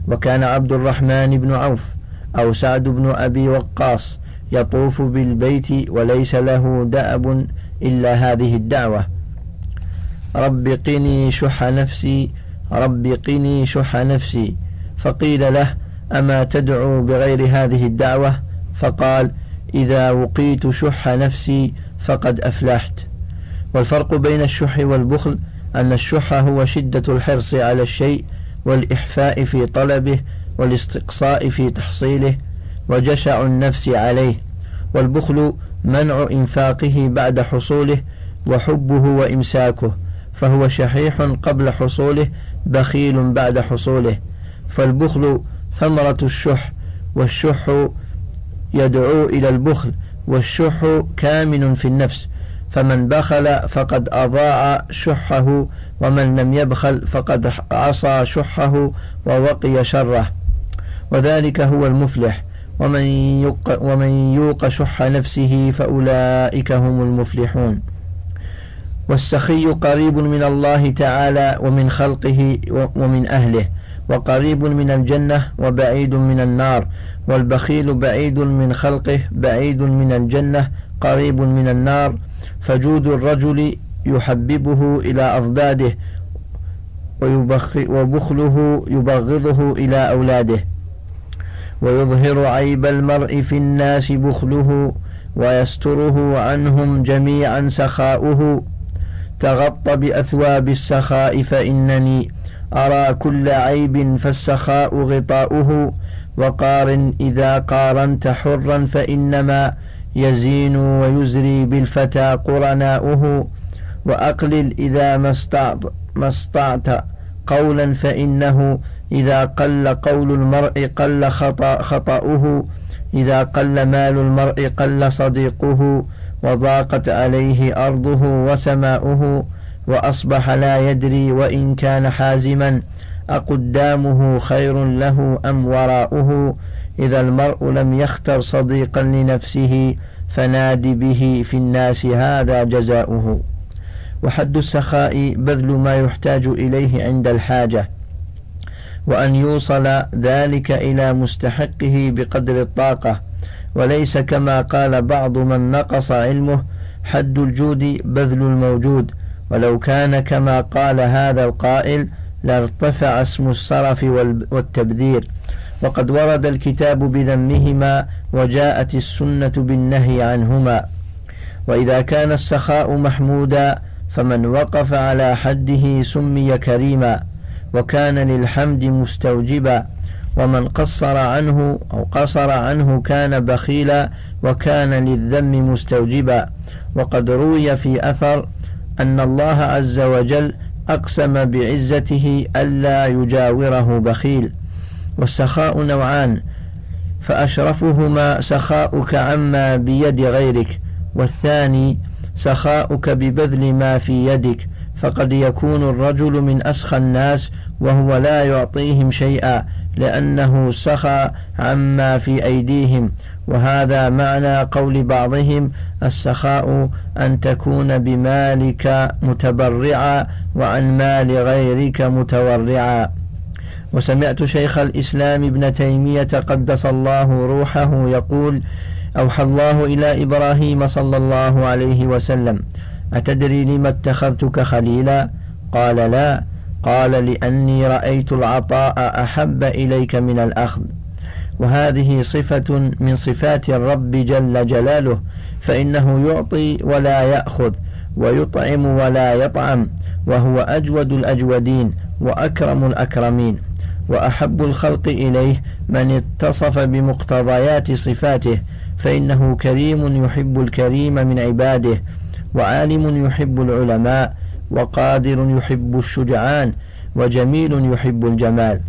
وكان عبد الرحمن بن عوف أو سعد بن أبي وقاص يطوف بالبيت وليس له دأب إلا هذه الدعوة. رب قني شح نفسي رب قني شح نفسي. فقيل له أما تدعو بغير هذه الدعوة؟ فقال إذا وقيت شح نفسي فقد أفلحت. والفرق بين الشح والبخل أن الشح هو شدة الحرص على الشيء والإحفاء في طلبه والاستقصاء في تحصيله وجشع النفس عليه. والبخل منع إنفاقه بعد حصوله وحبه وإمساكه. فهو شحيح قبل حصوله بخيل بعد حصوله. فالبخل ثمرة الشح والشح يدعو إلى البخل والشح كامن في النفس. فمن بخل فقد أضاع شحه ومن لم يبخل فقد عصى شحه ووقي شره. وذلك هو المفلح. ومن يوق, ومن يوق شح نفسه فأولئك هم المفلحون. والسخي قريب من الله تعالى ومن خلقه ومن أهله وقريب من الجنة وبعيد من النار والبخيل بعيد من خلقه بعيد من الجنة قريب من النار فجود الرجل يحببه إلى أضداده وبخله يبغضه إلى أولاده ويظهر عيب المرء في الناس بخله ويستره عنهم جميعا سخاؤه. تغط بأثواب السخاء فإنني أرى كل عيب فالسخاء غطاؤه وقارن إذا قارنت حرا فإنما يزين ويزري بالفتى قرناؤه. وأقلل إذا ما استعط, ما استعت قولا فإنه إذا قل قول المرء قل خطأ خطأه. إذا قل مال المرء قل صديقه. وضاقت عليه أرضه وسماؤه وأصبح لا يدري وإن كان حازما أقدامه خير له أم وراؤه؟ إذا المرء لم يختر صديقا لنفسه فناد به في الناس هذا جزاؤه. وحد السخاء بذل ما يحتاج إليه عند الحاجة. وأن يوصل ذلك إلى مستحقه بقدر الطاقة. وليس كما قال بعض من نقص علمه حد الجود بذل الموجود. ولو كان كما قال هذا القائل لارتفع اسم السرف والتبذير. وقد ورد الكتاب بذمهما وجاءت السنة بالنهي عنهما. وإذا كان السخاء محمودا فمن وقف على حده سمي كريما. وكان للحمد مستوجبا. ومن قصر عنه أو قصر عنه كان بخيلا وكان للذم مستوجبا. وقد روي في أثر أن الله عز وجل أقسم بعزته ألا يجاوره بخيل. والسخاء نوعان فأشرفهما سخاؤك عما بيد غيرك والثاني سخاؤك ببذل ما في يدك فقد يكون الرجل من أسخى الناس وهو لا يعطيهم شيئا لأنه سخى عما في أيديهم. وهذا معنى قول بعضهم السخاء أن تكون بمالك متبرعا وعن مال غيرك متورعا. وسمعت شيخ الإسلام ابن تيمية قدس الله روحه يقول أوحى الله إلى إبراهيم صلى الله عليه وسلم أتدري لم اتخذتك خليلا؟ قال لا. قال لأني رأيت العطاء أحب إليك من الأخذ. وهذه صفة من صفات الرب جل جلاله فإنه يعطي ولا يأخذ ويطعم ولا يطعم وهو أجود الأجودين وأكرم الأكرمين. وأحب الخلق إليه من اتصف بمقتضيات صفاته فإنه كريم يحب الكريم من عباده وعالم يحب العلماء وقادر يحب الشجعان وجميل يحب الجمال.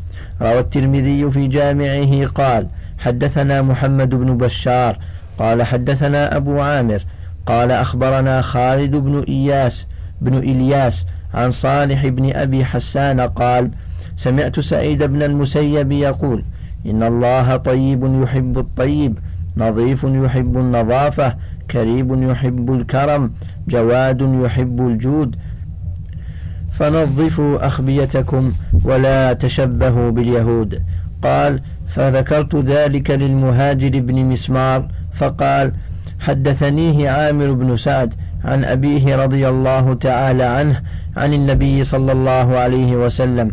روى الترمذي في جامعه قال حدثنا محمد بن بشار قال حدثنا أبو عامر قال أخبرنا خالد بن إياس بن إلياس عن صالح بن أبي حسان قال سمعت سعيد بن المسيب يقول إن الله طيب يحب الطيب نظيف يحب النظافة كريم يحب الكرم جواد يحب الجود فنظفوا أخبيتكم ولا تشبهوا باليهود. قال فذكرت ذلك للمهاجر بن مسمار فقال حدثنيه عامر بن سعد عن أبيه رضي الله تعالى عنه عن النبي صلى الله عليه وسلم.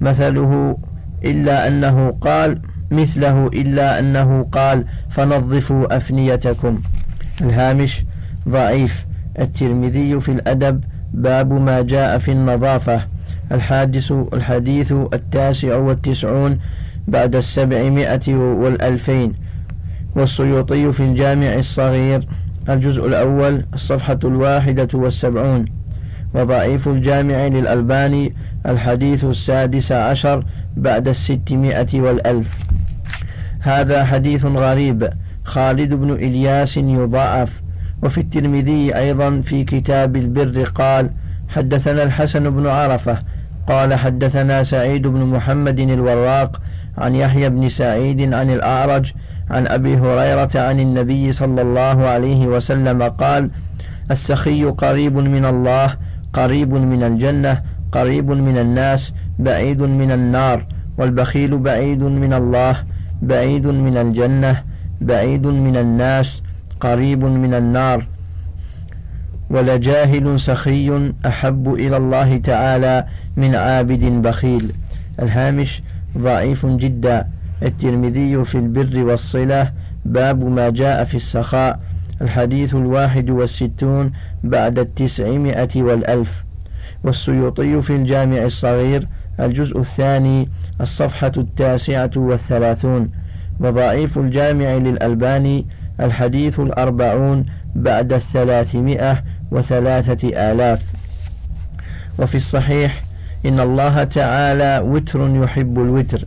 مثله إلا أنه قال مثله إلا أنه قال فنظفوا أفنيتكم. الهامش ضعيف. الترمذي في الأدب باب ما جاء في النظافة. الحادث الحديث التاسع والتسعون بعد السبعمائة والألفين. والسيوطي في الجامع الصغير. الجزء الأول الصفحة الواحدة والسبعون. وضعيف الجامع للألباني. الحديث السادس عشر بعد الستمائة والألف. هذا حديث غريب. خالد بن إلياس يضاعف. وفي الترمذي أيضا في كتاب البر قال حدثنا الحسن بن عرفة قال حدثنا سعيد بن محمد الوراق عن يحيى بن سعيد عن الأعرج عن أبي هريرة عن النبي صلى الله عليه وسلم قال السخي قريب من الله قريب من الجنة قريب من الناس بعيد من النار والبخيل بعيد من الله بعيد من الجنة بعيد من الناس قريب من النار. ولجاهل سخي أحب إلى الله تعالى من عابد بخيل. الهامش ضعيف جدا. الترمذي في البر والصلة باب ما جاء في السخاء. الحديث الواحد والستون بعد التسعمائة والألف. والسيوطي في الجامع الصغير الجزء الثاني الصفحة التاسعة والثلاثون. وضعيف الجامع للألباني الحديث الأربعون بعد الثلاثمائة وثلاثة آلاف. وفي الصحيح إن الله تعالى وتر يحب الوتر.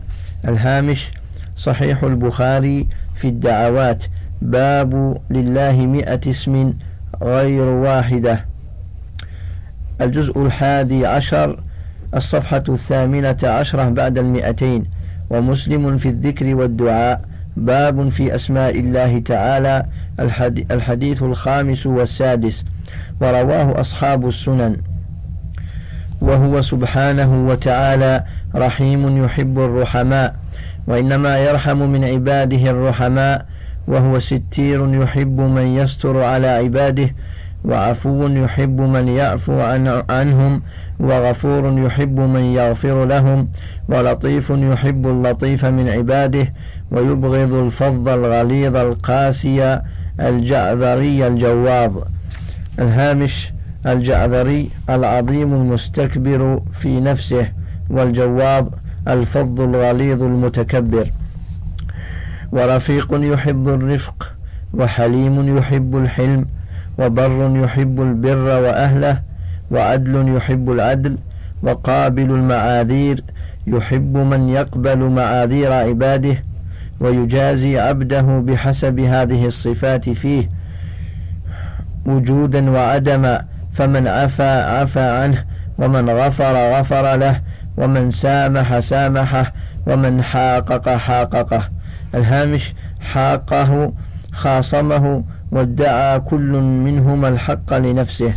الهامش صحيح البخاري في الدعوات. باب لله مئة اسم غير واحدة. الجزء الحادي عشر الصفحة الثامنة عشرة بعد المئتين. ومسلم في الذكر والدعاء. باب في أسماء الله تعالى الحديث الخامس والسادس. ورواه أصحاب السنن. وهو سبحانه وتعالى رحيم يحب الرحماء وإنما يرحم من عباده الرحماء وهو ستير يحب من يستر على عباده وعفو يحب من يعفو عن عنهم وغفور يحب من يغفر لهم ولطيف يحب اللطيف من عباده ويبغض الفظ الغليظ القاسي الجعذري الجواظ الهامش الجعذري العظيم المستكبر في نفسه والجواظ الفظ الغليظ المتكبر. ورفيق يحب الرفق وحليم يحب الحلم وبر يحب البر وأهله وعدل يحب العدل وقابل المعاذير يحب من يقبل معاذير عباده ويجازي عبده بحسب هذه الصفات فيه. وجودا وعدما فمن عفا عفا عنه ومن غفر غفر له ومن سامح سامحه ومن حاقق حاققه. الهامش حاقه خاصمه وادعى كل منهما الحق لنفسه.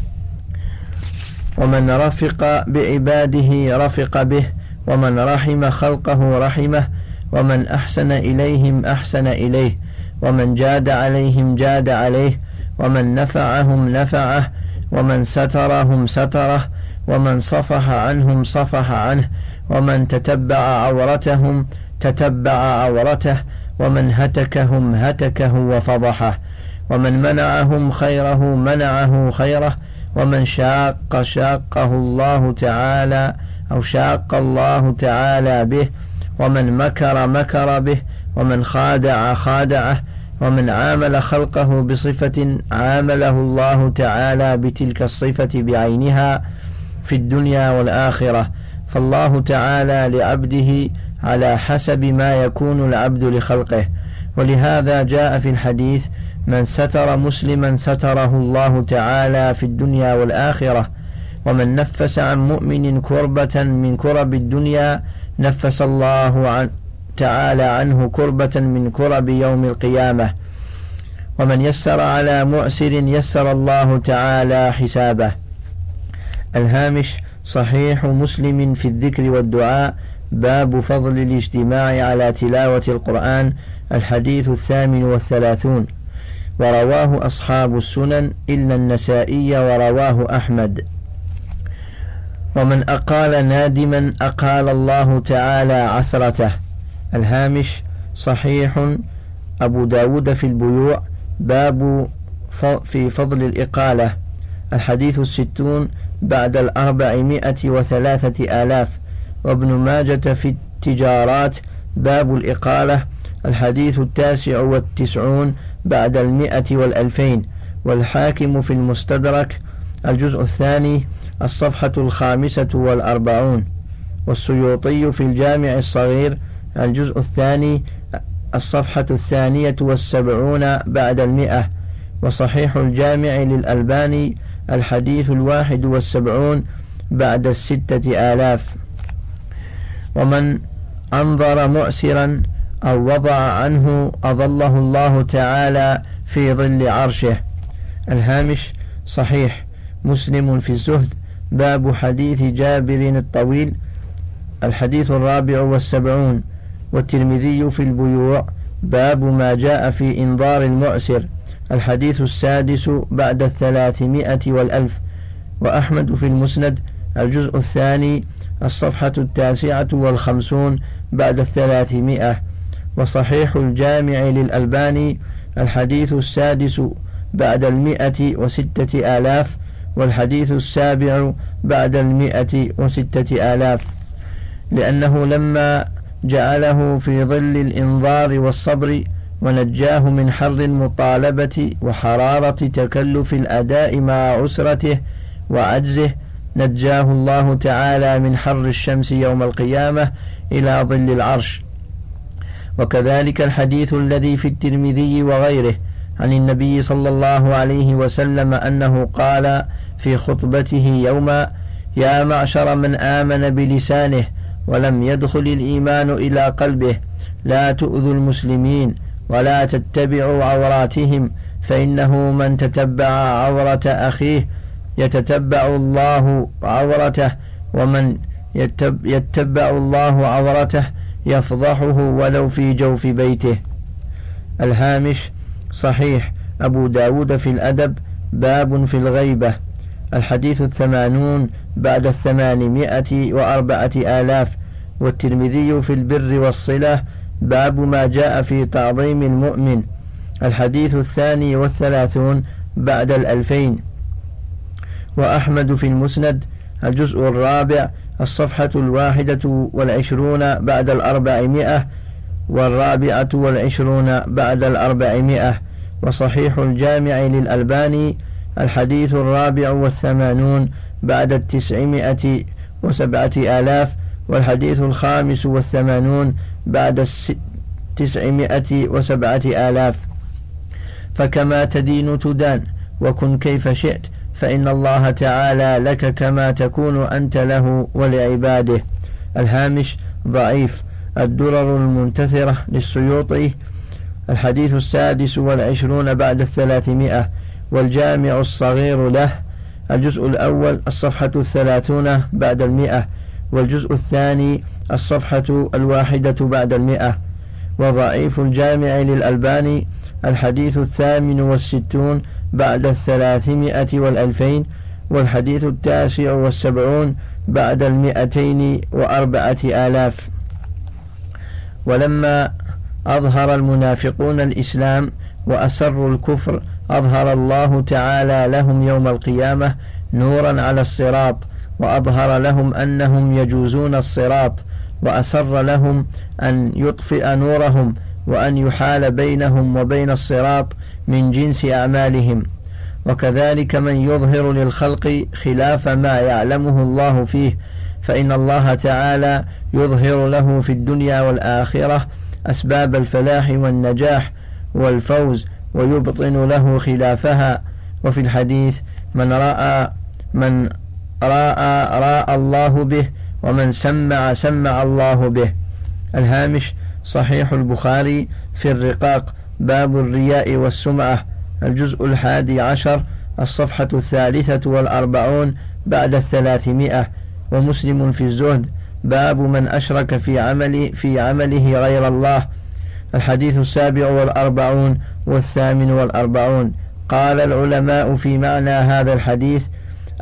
ومن رفق بعباده رفق به ومن رحم خلقه رحمه ومن أحسن إليهم أحسن إليه ومن جاد عليهم جاد عليه ومن نفعهم نفعه ومن سترهم ستره ومن صفح عنهم صفح عنه ومن تتبع عورتهم تتبع عورته ومن هتكهم هتكه وفضحه. ومن منعهم خيره منعه خيره ومن شاق شاقه الله تعالى أو شاق الله تعالى به ومن مكر مكر به ومن خادع خادعه ومن عامل خلقه بصفة عامله الله تعالى بتلك الصفة بعينها في الدنيا والآخرة. فالله تعالى لعبده على حسب ما يكون العبد لخلقه. ولهذا جاء في الحديث من ستر مسلما ستره الله تعالى في الدنيا والآخرة ومن نفس عن مؤمن كربة من كرب الدنيا نفس الله عن تعالى عنه كربة من كرب يوم القيامة. ومن يسر على معسر يسر الله تعالى حسابه. الهامش صحيح مسلم في الذكر والدعاء باب فضل الاجتماع على تلاوة القرآن الحديث الثامن والثلاثون. ورواه أصحاب السنن إلا النسائي ورواه أحمد. ومن أقال نادما أقال الله تعالى عثرته. الهامش صحيح. أبو داود في البيوع. باب في فضل الإقالة. الحديث الستون بعد الأربعمائة وثلاثة آلاف. وابن ماجة في التجارات. باب الإقالة. الحديث التاسع والتسعون بعد المئة والألفين. والحاكم في المستدرك الجزء الثاني الصفحة الخامسة والأربعون. والسيوطي في الجامع الصغير الجزء الثاني الصفحة الثانية والسبعون بعد المئة. وصحيح الجامع للألباني الحديث الواحد والسبعون بعد الستة آلاف. ومن أنظر مؤسرا أو وضع عنه أظله الله تعالى في ظل عرشه. الهامش صحيح. مسلم في الزهد. باب حديث جابر الطويل. الحديث الرابع والسبعون. والترمذي في البيوع. باب ما جاء في إنظار المعسر. الحديث السادس بعد الثلاثمائة والألف. وأحمد في المسند. الجزء الثاني. الصفحة التاسعة والخمسون بعد الثلاثمائة. وصحيح الجامع للألباني الحديث السادس بعد المئة وستة آلاف والحديث السابع بعد المئة وستة آلاف لأنه لما جعله في ظل الإنظار والصبر ونجاه من حر المطالبة وحرارة تكلف الأداء مع عسرته وعجزه نجاه الله تعالى من حر الشمس يوم القيامة إلى ظل العرش. وكذلك الحديث الذي في الترمذي وغيره عن النبي صلى الله عليه وسلم أنه قال في خطبته يوما يا معشر من آمن بلسانه ولم يدخل الإيمان إلى قلبه لا تؤذوا المسلمين ولا تتبعوا عوراتهم فإنه من تتبع عورة أخيه يتتبع الله عورته ومن يتبع الله عورته يفضحه ولو في جوف بيته. الهامش صحيح أبو داود في الأدب باب في الغيبة. الحديث الثمانون بعد الثمانمائة وأربعة آلاف. والترمذي في البر والصلة باب ما جاء في تعظيم المؤمن. الحديث الثاني والثلاثون بعد الألفين. وأحمد في المسند الجزء الرابع الصفحة الواحدة والعشرون بعد الأربعمائة والرابعة والعشرون بعد الأربعمائة وصحيح الجامع للألباني الحديث الرابع والثمانون بعد التسعمائة وسبعة آلاف والحديث الخامس والثمانون بعد التسعمائة وسبعة آلاف. فكما تدين تدان وكن كيف شئت فإن الله تعالى لك كما تكون أنت له ولعباده. الهامش ضعيف. الدرر المنتثرة للسيوطي. الحديث السادس والعشرون بعد الثلاثمائة. والجامع الصغير له. الجزء الأول الصفحة الثلاثون بعد المئة. والجزء الثاني الصفحة الواحدة بعد المئة. وضعيف الجامع للألباني. الحديث الثامن والستون بعد الثلاثمائة والألفين والحديث التاسع والسبعون بعد المئتين وأربعة آلاف. ولما أظهر المنافقون الإسلام وأسروا الكفر أظهر الله تعالى لهم يوم القيامة نورا على الصراط وأظهر لهم أنهم يجوزون الصراط وأسر لهم أن يطفئ نورهم وأن يحال بينهم وبين الصراط من جنس أعمالهم. وكذلك من يظهر للخلق خلاف ما يعلمه الله فيه فإن الله تعالى يظهر له في الدنيا والآخرة أسباب الفلاح والنجاح والفوز ويبطن له خلافها. وفي الحديث من رأى من رأى رأى الله به ومن سمع سمع الله به. الهامش صحيح البخاري في الرقاق باب الرياء والسمعة الجزء الحادي عشر الصفحة الثالثة والأربعون بعد الثلاثمائة ومسلم في الزهد باب من أشرك في عمل في عمله غير الله الحديث السابع والأربعون والثامن والأربعون. قال العلماء في معنى هذا الحديث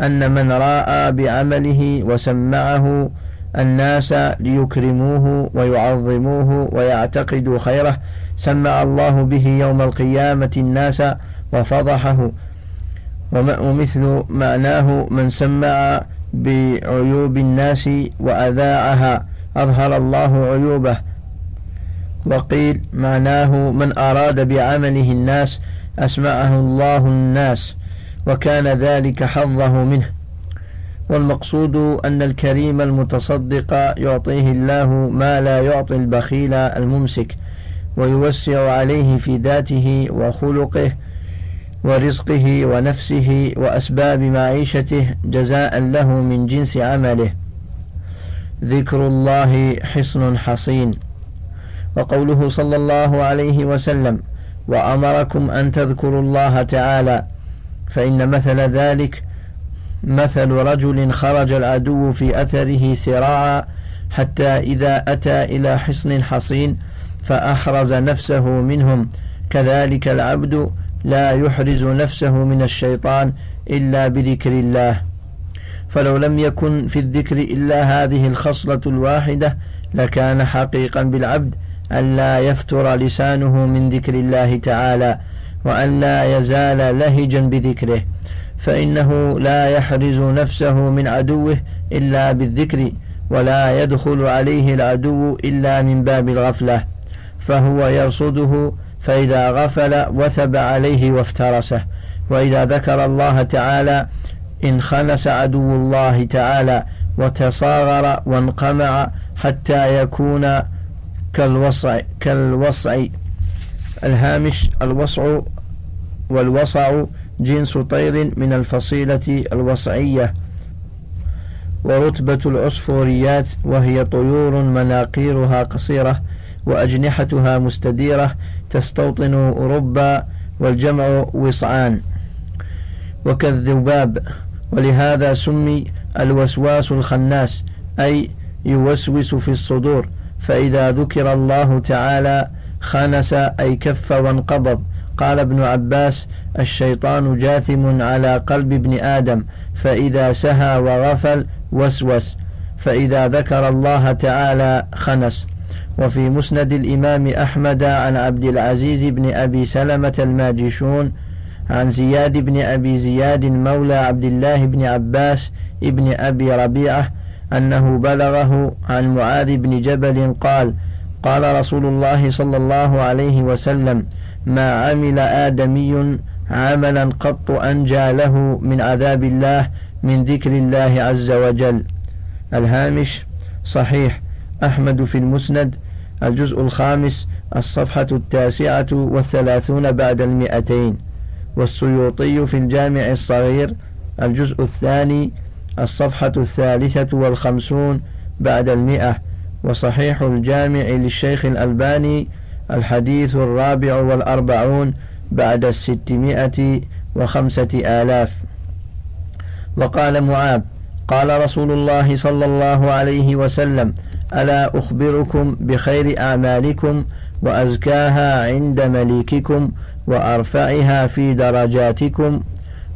أن من راى بعمله وسمعه الناس ليكرموه ويعظموه ويعتقدوا خيره. سمع الله به يوم القيامة الناس وفضحه. ومثل معناه من سمع بعيوب الناس وأذاعها أظهر الله عيوبه. وقيل معناه من أراد بعمله الناس أسمعه الله الناس وكان ذلك حظه منه. والمقصود أن الكريم المتصدق يعطيه الله ما لا يعطي البخيل الممسك ويوسع عليه في ذاته وخلقه ورزقه ونفسه وأسباب معيشته جزاء له من جنس عمله. ذكر الله حصن حصين. وقوله صلى الله عليه وسلم وأمركم أن تذكروا الله تعالى فإن مثل ذلك مثل رجل خرج العدو في أثره سراعا حتى إذا أتى إلى حصن حصين فأحرز نفسه منهم. كذلك العبد لا يحرز نفسه من الشيطان إلا بذكر الله. فلو لم يكن في الذكر إلا هذه الخصلة الواحدة لكان حقيقا بالعبد أن لا يفتر لسانه من ذكر الله تعالى وأن لا يزال لهجا بذكره. فإنه لا يحرز نفسه من عدوه إلا بالذكر ولا يدخل عليه العدو إلا من باب الغفلة فهو يرصده فإذا غفل وثب عليه وافترسه. وإذا ذكر الله تعالى انخنس عدو الله تعالى وتصاغر وانقمع حتى يكون كالوصع كالوصع الهامش الوصع والوصع جنس طير من الفصيلة الوصعية ورتبة العصفوريات وهي طيور مناقيرها قصيرة وأجنحتها مستديرة تستوطن أوروبا والجمع وصعان وكالذباب. ولهذا سمي الوسواس الخناس أي يوسوس في الصدور. فإذا ذكر الله تعالى خنس أي كف وانقبض. قال ابن عباس الشيطان جاثم على قلب ابن آدم فإذا سهى وغفل وسوس فإذا ذكر الله تعالى خنس. وفي مسند الإمام أحمد عن عبد العزيز بن أبي سلمة الماجشون عن زياد بن أبي زياد مولى عبد الله بن عباس ابن أبي ربيعة أنه بلغه عن معاذ بن جبل قال قال رسول الله صلى الله عليه وسلم ما عمل آدمي عملا قط أنجى له من عذاب الله من ذكر الله عز وجل. الهامش صحيح أحمد في المسند الجزء الخامس الصفحة التاسعة والثلاثون بعد المئتين. والسيوطي في الجامع الصغير الجزء الثاني الصفحة الثالثة والخمسون بعد المئة. وصحيح الجامع للشيخ الألباني الحديث الرابع والأربعون بعد الستمائة وخمسة آلاف. وقال معاذ قال رسول الله صلى الله عليه وسلم ألا أخبركم بخير أعمالكم وأزكاها عند مليككم وأرفعها في درجاتكم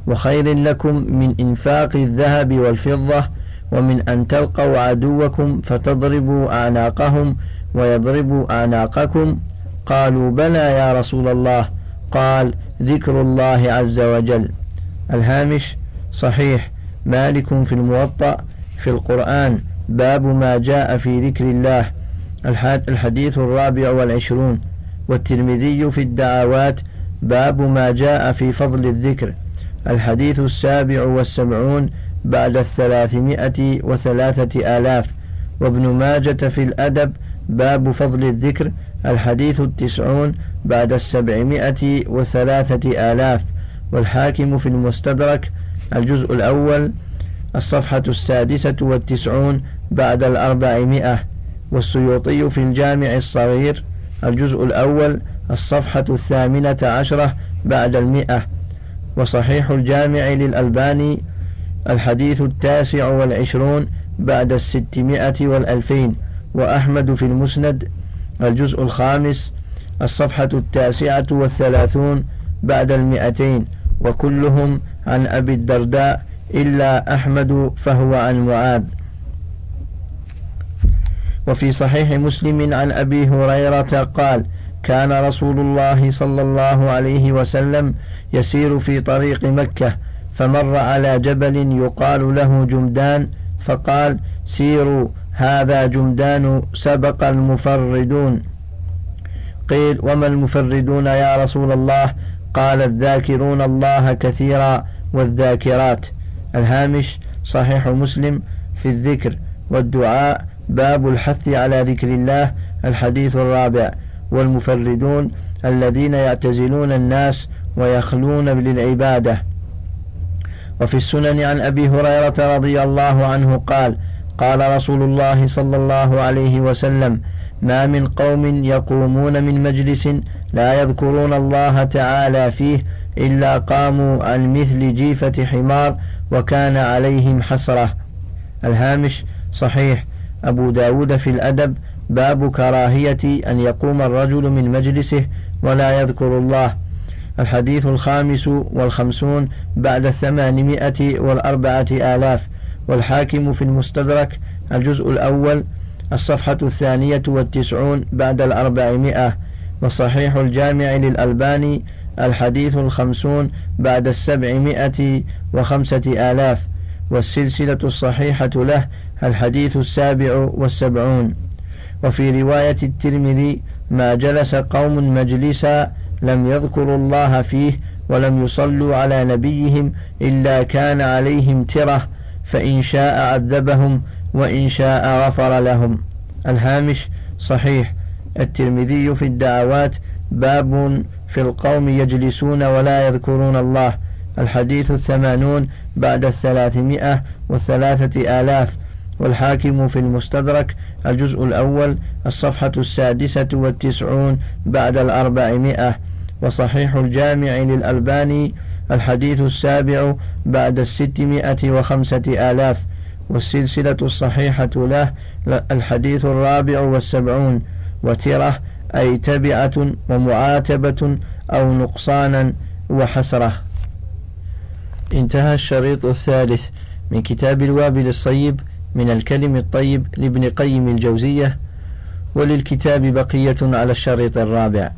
وخير لكم من إنفاق الذهب والفضة ومن أن تلقوا عدوكم فتضربوا أعناقهم ويضربوا أعناقكم قالوا بلى يا رسول الله. قال ذكر الله عز وجل. الهامش صحيح. مالك في الموطأ في القرآن. باب ما جاء في ذكر الله. الحديث الرابع والعشرون. والترمذي في الدعوات باب ما جاء في فضل الذكر. الحديث السابع والسبعون. بعد الثلاثمائة وثلاثة آلاف. وابن ماجة في الأدب باب فضل الذكر الحديث التسعون بعد السبعمائة وثلاثة آلاف. والحاكم في المستدرك الجزء الأول الصفحة السادسة والتسعون بعد الأربعمائة. والسيوطي في الجامع الصغير الجزء الأول الصفحة الثامنة عشرة بعد المئة. وصحيح الجامع للألباني الحديث التاسع والعشرون بعد الستمائة والألفين وأحمد في المسند الجزء الخامس الصفحة التاسعة والثلاثون بعد المئتين وكلهم عن أبي الدرداء إلا أحمد فهو عن معاذ. وفي صحيح مسلم عن أبي هريرة قال كان رسول الله صلى الله عليه وسلم يسير في طريق مكة فمر على جبل يقال له جمدان فقال سيروا هذا جمدان سبق المفردون. قيل وما المفردون يا رسول الله؟ قال الذاكرون الله كثيرا والذاكرات. الهامش صحيح مسلم في الذكر والدعاء باب الحث على ذكر الله الحديث الرابع. والمفردون الذين يعتزلون الناس ويخلون للعبادة. وفي السنن عن أبي هريرة رضي الله عنه قال قال رسول الله صلى الله عليه وسلم ما من قوم يقومون من مجلس لا يذكرون الله تعالى فيه إلا قاموا عن مثل جيفة حمار وكان عليهم حسرة. الهامش صحيح. أبو داود في الأدب باب كراهية أن يقوم الرجل من مجلسه ولا يذكر الله. الحديث الخامس والخمسون بعد الثمانمائة والأربعة آلاف والحاكم في المستدرك الجزء الأول الصفحة الثانية والتسعون بعد الأربعمائة وصحيح الجامع للألباني الحديث الخمسون بعد السبعمائة وخمسة آلاف والسلسلة الصحيحة له الحديث السابع والسبعون. وفي رواية الترمذي ما جلس قوم مجلسا لم يذكروا الله فيه ولم يصلوا على نبيهم إلا كان عليهم ترة فإن شاء عذبهم وإن شاء غفر لهم. الهامش صحيح. الترمذي في الدعوات باب في القوم يجلسون ولا يذكرون الله. الحديث الثمانون بعد الثلاثمائة والثلاثة آلاف. والحاكم في المستدرك الجزء الأول الصفحة السادسة والتسعون بعد الأربعمائة. وصحيح الجامع للألباني الحديث السابع بعد الستمائة وخمسة آلاف والسلسلة الصحيحة له الحديث الرابع والسبعون وترة أي تبعة ومعاتبة أو نقصانا وحسرة. انتهى الشريط الثالث من كتاب الوابل الصيب من الكلم الطيب لابن قيم الجوزية وللكتاب بقية على الشريط الرابع.